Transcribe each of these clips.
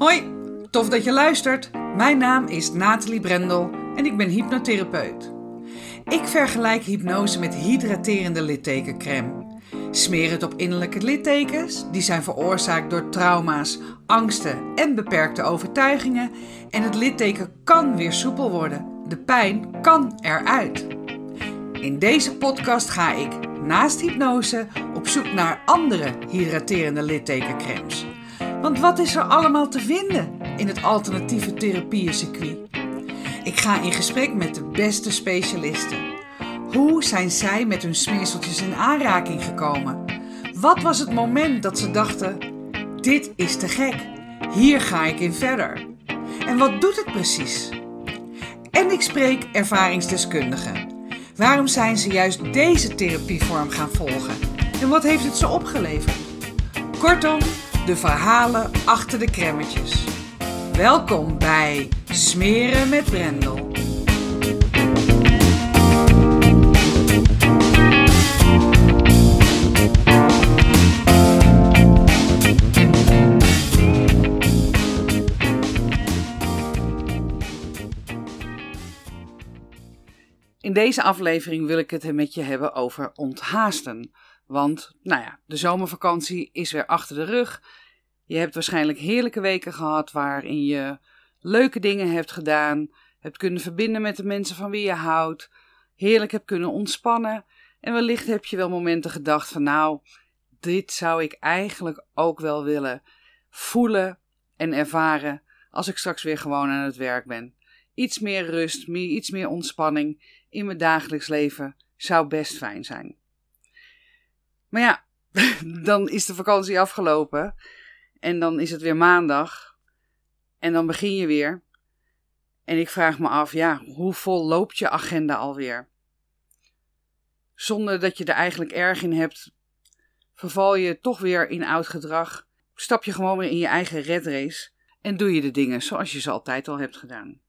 Hoi, tof dat je luistert. Mijn naam is Nathalie Brendel en ik ben hypnotherapeut. Ik vergelijk hypnose met hydraterende littekencrème. Smeer het op innerlijke littekens, die zijn veroorzaakt door trauma's, angsten en beperkte overtuigingen. En het litteken kan weer soepel worden. De pijn kan eruit. In deze podcast ga ik, naast hypnose, op zoek naar andere hydraterende littekencremes. Want wat is er allemaal te vinden in het alternatieve therapieëncircuit? Ik ga in gesprek met de beste specialisten. Hoe zijn zij met hun smeerseltjes in aanraking gekomen? Wat was het moment dat ze dachten: dit is te gek, hier ga ik in verder? En wat doet het precies? En ik spreek ervaringsdeskundigen. Waarom zijn ze juist deze therapievorm gaan volgen? En wat heeft het ze opgeleverd? Kortom, de verhalen achter de kremmetjes. Welkom bij Smeren met Brendel. In deze aflevering wil ik het met je hebben over onthaasten. Want, nou ja, de zomervakantie is weer achter de rug. Je hebt waarschijnlijk heerlijke weken gehad waarin je leuke dingen hebt gedaan, hebt kunnen verbinden met de mensen van wie je houdt, heerlijk hebt kunnen ontspannen. En wellicht heb je wel momenten gedacht van nou, dit zou ik eigenlijk ook wel willen voelen en ervaren als ik straks weer gewoon aan het werk ben. Iets meer rust, meer, iets meer ontspanning in mijn dagelijks leven zou best fijn zijn. Maar ja, dan is de vakantie afgelopen en dan is het weer maandag en dan begin je weer. En ik vraag me af, ja, hoe vol loopt je agenda alweer? Zonder dat je er eigenlijk erg in hebt, verval je toch weer in oud gedrag. Stap je gewoon weer in je eigen red race en doe je de dingen zoals je ze altijd al hebt gedaan.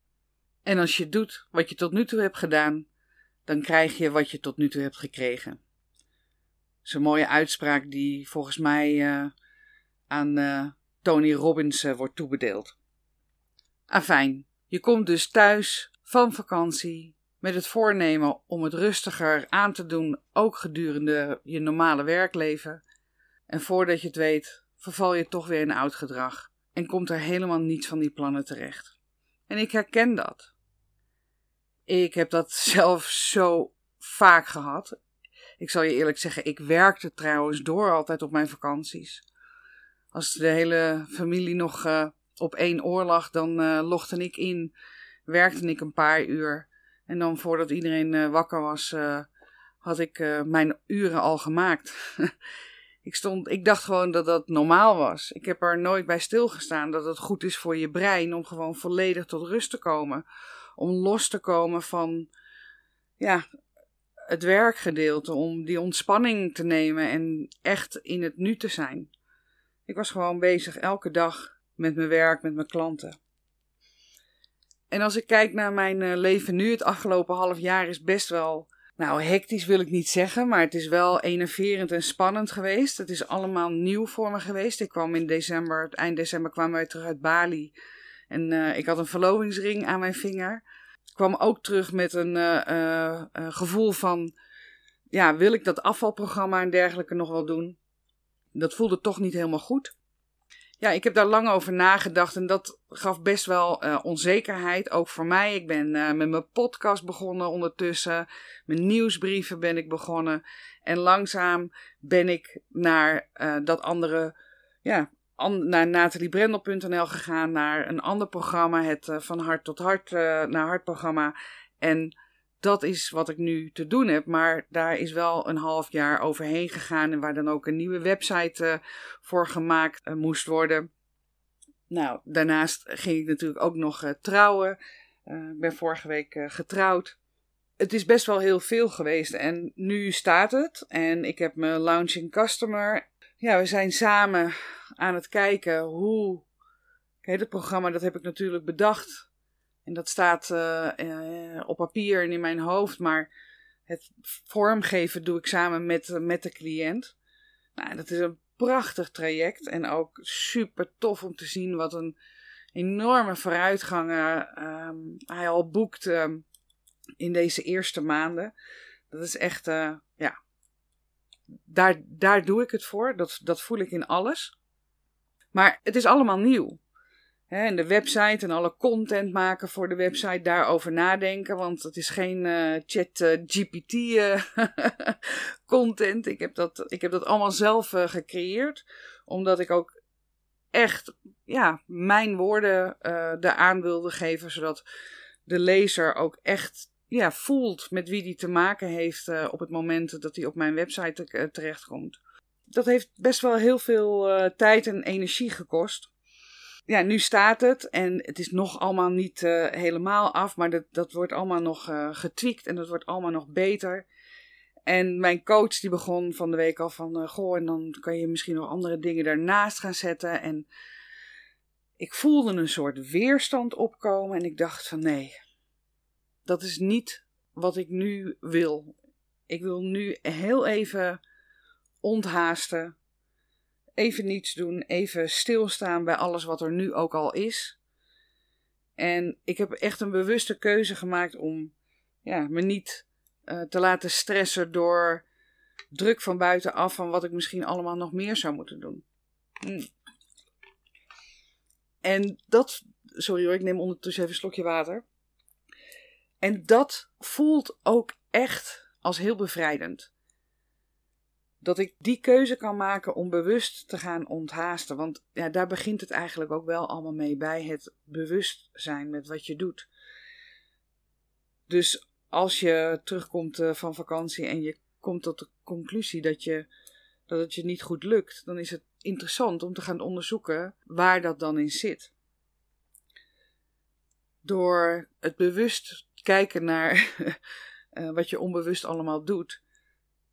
En als je doet wat je tot nu toe hebt gedaan, dan krijg je wat je tot nu toe hebt gekregen. Een mooie uitspraak die volgens mij uh, aan uh, Tony Robbins uh, wordt toebedeeld. Afijn, je komt dus thuis van vakantie met het voornemen om het rustiger aan te doen, ook gedurende je normale werkleven. En voordat je het weet, verval je toch weer in oud gedrag en komt er helemaal niets van die plannen terecht. En ik herken dat. Ik heb dat zelf zo vaak gehad. Ik zal je eerlijk zeggen, ik werkte trouwens door altijd op mijn vakanties. Als de hele familie nog uh, op één oor lag, dan uh, logde ik in, werkte ik een paar uur. En dan voordat iedereen uh, wakker was, had ik mijn uren al gemaakt. ik, stond, ik dacht gewoon dat dat normaal was. Ik heb er nooit bij stilgestaan dat het goed is voor je brein om gewoon volledig tot rust te komen. Om los te komen van ja, het werkgedeelte, om die ontspanning te nemen en echt in het nu te zijn. Ik was gewoon bezig elke dag met mijn werk, met mijn klanten. En als ik kijk naar mijn eh, leven nu, het afgelopen half jaar is best wel, nou hectisch wil ik niet zeggen, maar het is wel enerverend en spannend geweest. Het is allemaal nieuw voor me geweest. Ik kwam in december, eind december kwamen wij terug uit Bali en uh, ik had een verlovingsring aan mijn vinger. Kwam ook terug met een uh, gevoel van, ja, wil ik dat afvalprogramma en dergelijke nog wel doen? Dat voelde toch niet helemaal goed. Ja, ik heb daar lang over nagedacht en dat gaf best wel onzekerheid, ook voor mij. Ik ben met mijn podcast begonnen ondertussen, mijn nieuwsbrieven ben ik begonnen. En langzaam ben ik naar dat andere, ja, naar nataliebrendel.nl gegaan, naar een ander programma, het Van Hart tot Hart naar Hart programma. En dat is wat ik nu te doen heb. Maar daar is wel een half jaar overheen gegaan. En waar dan ook een nieuwe website uh, voor gemaakt moest worden. Nou, daarnaast ging ik natuurlijk ook nog trouwen. Ik ben vorige week getrouwd. Het is best wel heel veel geweest. En nu staat het. En ik heb mijn launching customer. Ja, we zijn samen aan het kijken hoe. Kijk, het programma dat heb ik natuurlijk bedacht en dat staat uh, op papier en in mijn hoofd, maar het vormgeven doe ik samen met, met de cliënt. Nou, dat is een prachtig traject en ook super tof om te zien wat een enorme vooruitgangen ehm, hij al boekt ehm, in deze eerste maanden. Dat is echt, ja, daar, daar doe ik het voor. Dat, dat voel ik in alles. Maar het is allemaal nieuw. en de website en alle content maken voor de website, daarover nadenken. Want het is geen uh, chat uh, GPT content. Ik heb, dat, ik heb dat allemaal zelf gecreëerd. Omdat ik ook echt ja, mijn woorden eraan wilde geven, zodat de lezer ook echt ja, voelt met wie die te maken heeft uh, op het moment dat hij op mijn website uh, terechtkomt. Dat heeft best wel heel veel tijd en energie gekost. Ja, nu staat het en het is nog allemaal niet helemaal af, maar dat, dat wordt allemaal nog getweakt en dat wordt allemaal nog beter. En mijn coach die begon van de week al van, goh, en dan kan je misschien nog andere dingen daarnaast gaan zetten. En ik voelde een soort weerstand opkomen en ik dacht van nee, dat is niet wat ik nu wil. Ik wil nu heel even onthaasten, even niets doen, even stilstaan bij alles wat er nu ook al is. En ik heb echt een bewuste keuze gemaakt om ja, me niet uh, te laten stressen door druk van buitenaf van wat ik misschien allemaal nog meer zou moeten doen. Mm. En dat, sorry hoor, ik neem ondertussen even een slokje water. En dat voelt ook echt als heel bevrijdend. Dat ik die keuze kan maken om bewust te gaan onthaasten. Want ja, daar begint het eigenlijk ook wel allemaal mee bij het bewust zijn met wat je doet. Dus als je terugkomt uh, van vakantie en je komt tot de conclusie dat, je, dat het je niet goed lukt, dan is het interessant om te gaan onderzoeken waar dat dan in zit. Door het bewust kijken naar uh, wat je onbewust allemaal doet,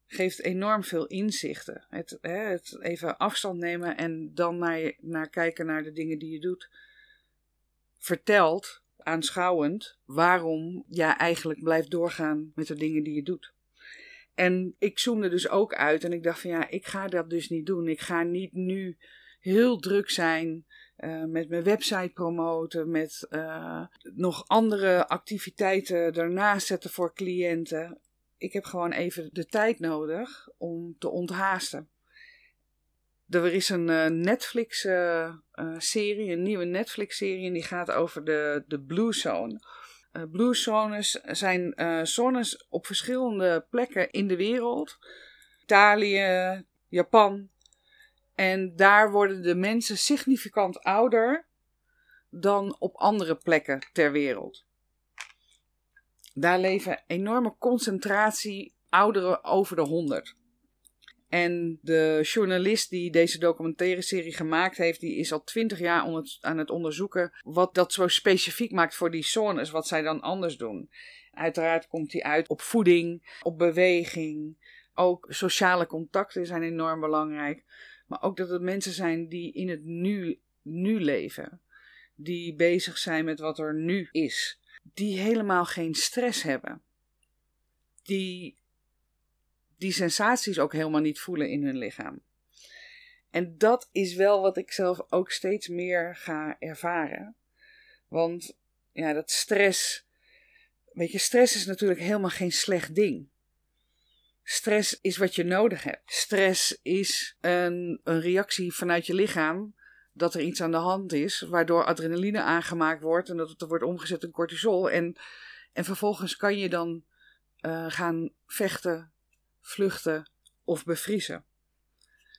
geeft enorm veel inzichten. Het, hè, het even afstand nemen en dan naar, naar kijken naar de dingen die je doet, vertelt aanschouwend waarom jij eigenlijk blijft doorgaan met de dingen die je doet. En ik zoomde dus ook uit en ik dacht van ja, ik ga dat dus niet doen. Ik ga niet nu heel druk zijn uh, met mijn website promoten, met uh, nog andere activiteiten daarnaast zetten voor cliënten. Ik heb gewoon even de tijd nodig om te onthaasten. Er is een uh, Netflix-serie, een nieuwe Netflix-serie, en die gaat over de, de Blue Zone. Blue zones zijn uh, zones op verschillende plekken in de wereld. Italië, Japan. En daar worden de mensen significant ouder dan op andere plekken ter wereld. Daar leven enorme concentratie ouderen over de 100. En de journalist die deze documentaire serie gemaakt heeft, die is al twintig jaar aan het onderzoeken wat dat zo specifiek maakt voor die zones, wat zij dan anders doen. Uiteraard komt hij uit op voeding, op beweging. Ook sociale contacten zijn enorm belangrijk. Maar ook dat het mensen zijn die in het nu, nu leven. Die bezig zijn met wat er nu is. Die helemaal geen stress hebben. Die die sensaties ook helemaal niet voelen in hun lichaam. En dat is wel wat ik zelf ook steeds meer ga ervaren. Want ja, dat stress. Weet je, stress is natuurlijk helemaal geen slecht ding. Stress is wat je nodig hebt. Stress is een, een reactie vanuit je lichaam dat er iets aan de hand is, waardoor adrenaline aangemaakt wordt en dat het wordt omgezet in cortisol. En, en vervolgens kan je dan uh, gaan vechten, vluchten of bevriezen.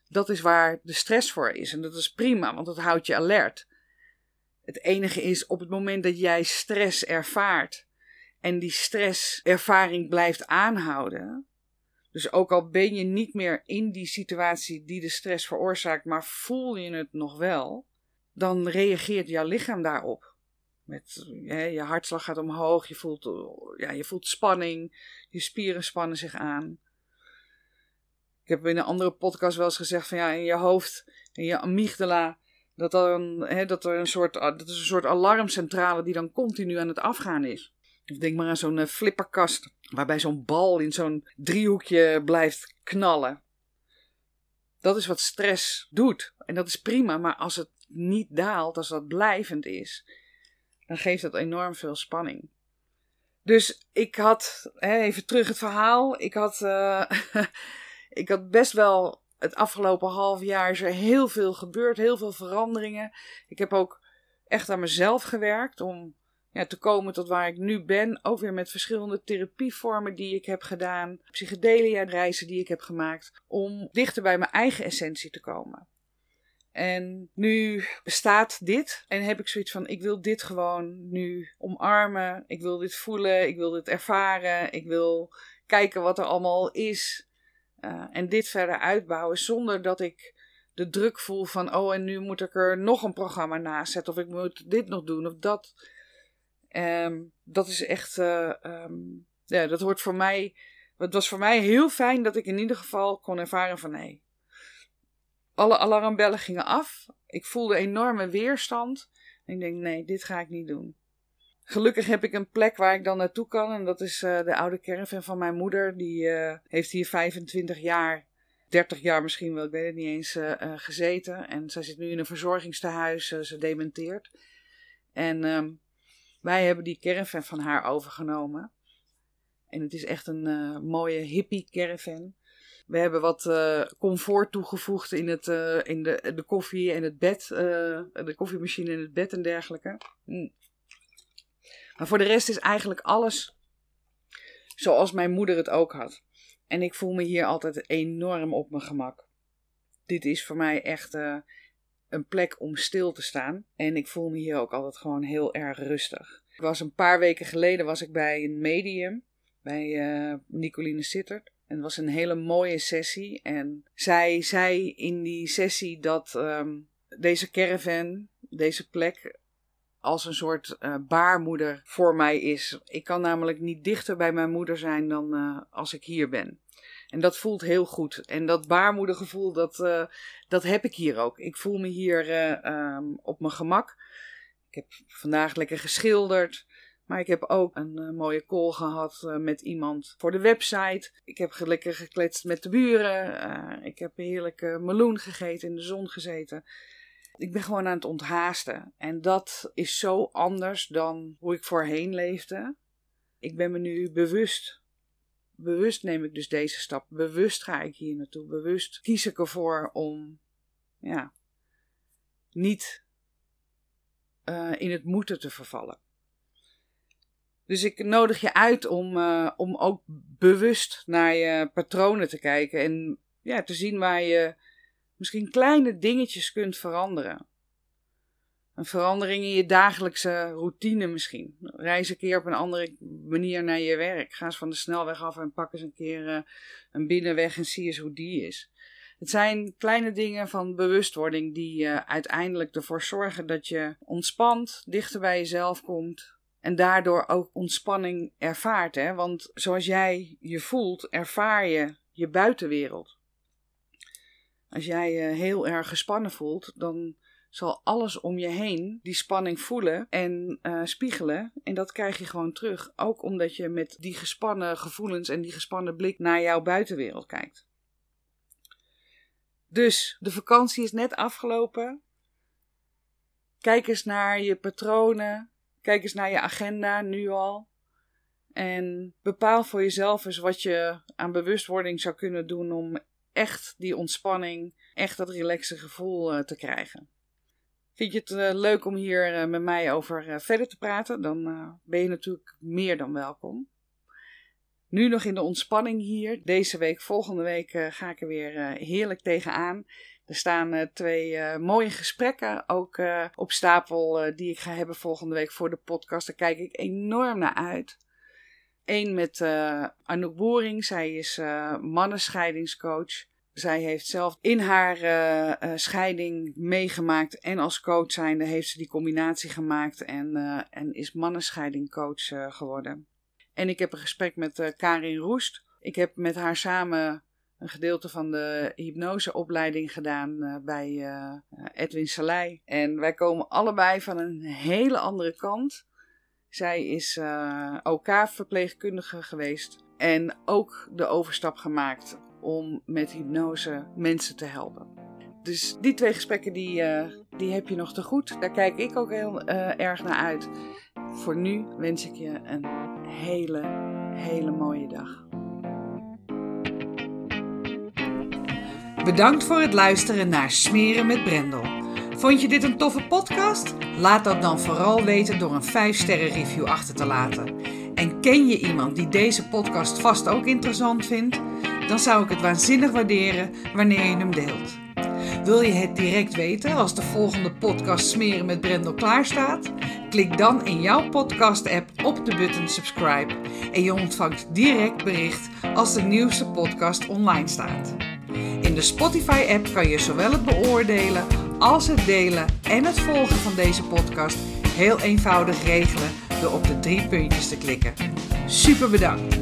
Dat is waar de stress voor is en dat is prima, want dat houdt je alert. Het enige is op het moment dat jij stress ervaart en die stresservaring blijft aanhouden, dus ook al ben je niet meer in die situatie die de stress veroorzaakt, maar voel je het nog wel, dan reageert jouw lichaam daarop. Met, je hartslag gaat omhoog, je voelt, ja, je voelt spanning, je spieren spannen zich aan. Ik heb in een andere podcast wel eens gezegd van ja, in je hoofd, in je amygdala, dat een, hè, dat er een soort, dat is een soort alarmcentrale die dan continu aan het afgaan is. Of denk maar aan zo'n uh, flipperkast, waarbij zo'n bal in zo'n driehoekje blijft knallen. Dat is wat stress doet. En dat is prima, maar als het niet daalt, als dat blijvend is, dan geeft dat enorm veel spanning. Dus ik had, even terug het verhaal, ik had, uh, ik had best wel het afgelopen half jaar is er heel veel gebeurd, heel veel veranderingen. Ik heb ook echt aan mezelf gewerkt om ja, te komen tot waar ik nu ben. Ook weer met verschillende therapievormen die ik heb gedaan, psychedelia reizen die ik heb gemaakt, om dichter bij mijn eigen essentie te komen. En nu bestaat dit en heb ik zoiets van: ik wil dit gewoon nu omarmen. Ik wil dit voelen, ik wil dit ervaren, ik wil kijken wat er allemaal is. Uh, en dit verder uitbouwen zonder dat ik de druk voel van: oh, en nu moet ik er nog een programma naast zetten, of ik moet dit nog doen of dat. Um, dat is echt, uh, um, ja, dat hoort voor mij. Het was voor mij heel fijn dat ik in ieder geval kon ervaren van nee, alle alarmbellen gingen af. Ik voelde enorme weerstand. En ik denk, nee, dit ga ik niet doen. Gelukkig heb ik een plek waar ik dan naartoe kan. En dat is uh, de oude caravan van mijn moeder. Die uh, heeft hier 25 jaar, 30 jaar misschien wel, ik weet het niet eens, gezeten. En zij zit nu in een verzorgingstehuis. ze dementeert. En um, wij hebben die caravan van haar overgenomen. En het is echt een mooie hippie caravan. We hebben wat uh, comfort toegevoegd in, het, uh, in de, de koffie en het bed. De koffiemachine en het bed en dergelijke. Mm. Maar voor de rest is eigenlijk alles zoals mijn moeder het ook had. En ik voel me hier altijd enorm op mijn gemak. Dit is voor mij echt een plek om stil te staan. En ik voel me hier ook altijd gewoon heel erg rustig. Was een paar weken geleden was ik bij een medium. Bij Nicoline Sittert. Het was een hele mooie sessie. En zij zei in die sessie dat um, deze caravan, deze plek, als een soort uh, baarmoeder voor mij is. Ik kan namelijk niet dichter bij mijn moeder zijn dan uh, als ik hier ben. En dat voelt heel goed. En dat baarmoedergevoel, dat, uh, dat heb ik hier ook. Ik voel me hier um, op mijn gemak. Ik heb vandaag lekker geschilderd. Maar ik heb ook een uh, mooie call gehad met iemand voor de website. Ik heb lekker gekletst met de buren. Ik heb heerlijk meloen gegeten, in de zon gezeten. Ik ben gewoon aan het onthaasten. En dat is zo anders dan hoe ik voorheen leefde. Ik ben me nu bewust. Bewust neem ik dus deze stap. Bewust ga ik hier naartoe. Bewust kies ik ervoor om ja, niet in het moeten te vervallen. Dus ik nodig je uit om, uh, om ook bewust naar je patronen te kijken. En ja, te zien waar je misschien kleine dingetjes kunt veranderen. Een verandering in je dagelijkse routine misschien. Reis een keer op een andere manier naar je werk. Ga eens van de snelweg af en pak eens een keer uh, een binnenweg en zie eens hoe die is. Het zijn kleine dingen van bewustwording die uh, uiteindelijk ervoor zorgen dat je ontspant, dichter bij jezelf komt, en daardoor ook ontspanning ervaart. Hè? Want zoals jij je voelt, ervaar je je buitenwereld. Als jij je heel erg gespannen voelt, dan zal alles om je heen die spanning voelen en uh, spiegelen. En dat krijg je gewoon terug. Ook omdat je met die gespannen gevoelens en die gespannen blik naar jouw buitenwereld kijkt. Dus de vakantie is net afgelopen. Kijk eens naar je patronen. Kijk eens naar je agenda nu al. En bepaal voor jezelf eens wat je aan bewustwording zou kunnen doen om echt die ontspanning, echt dat relaxe gevoel uh, te krijgen. Vind je het uh, leuk om hier uh, met mij over verder te praten? Dan ben je natuurlijk meer dan welkom. Nu nog in de ontspanning hier. Deze week, volgende week ga ik er weer heerlijk tegenaan. Er staan twee mooie gesprekken ook op stapel die ik ga hebben volgende week voor de podcast. Daar kijk ik enorm naar uit. Eén met Anouk Boering. Zij is mannenscheidingscoach. Zij heeft zelf in haar scheiding meegemaakt en als coach zijnde heeft ze die combinatie gemaakt en, en is mannenscheidingcoach geworden. En ik heb een gesprek met Karin Roest. Ik heb met haar samen een gedeelte van de hypnoseopleiding gedaan uh, bij uh, Edwin Salei. En wij komen allebei van een hele andere kant. Zij is uh, OK-verpleegkundige geweest en ook de overstap gemaakt om met hypnose mensen te helpen. Dus die twee gesprekken die, eh, die heb je nog te goed. Daar kijk ik ook heel eh, erg naar uit. Voor nu wens ik je een hele, hele mooie dag. Bedankt voor het luisteren naar Smeren met Brendel. Vond je dit een toffe podcast? Laat dat dan vooral weten door een 5-sterren review achter te laten. En ken je iemand die deze podcast vast ook interessant vindt? Dan zou ik het waanzinnig waarderen wanneer je hem deelt. Wil je het direct weten als de volgende podcast Smeren met Brendel klaar staat? Klik dan in jouw podcast-app op de button subscribe en je ontvangt direct bericht als de nieuwste podcast online staat. In de Spotify-app kan je zowel het beoordelen als het delen en het volgen van deze podcast heel eenvoudig regelen door op de drie puntjes te klikken. Super bedankt!